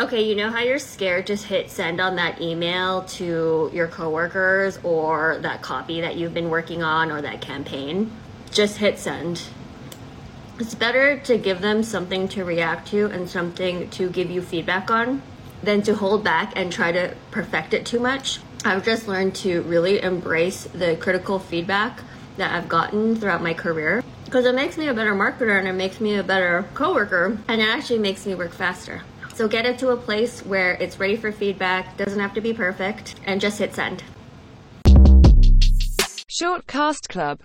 Okay, you know how you're scared to hit send on that email to your coworkers or that copy that you've been working on or that campaign? Just hit send. It's better to give them something to react to and something to give you feedback on than to hold back and try to perfect it too much. I've just learned to really embrace the critical feedback that I've gotten throughout my career because it makes me a better marketer and it makes me a better coworker and it actually makes me work faster. So get it to a place where it's ready for feedback, doesn't have to be perfect, and just hit send. Shortcast Club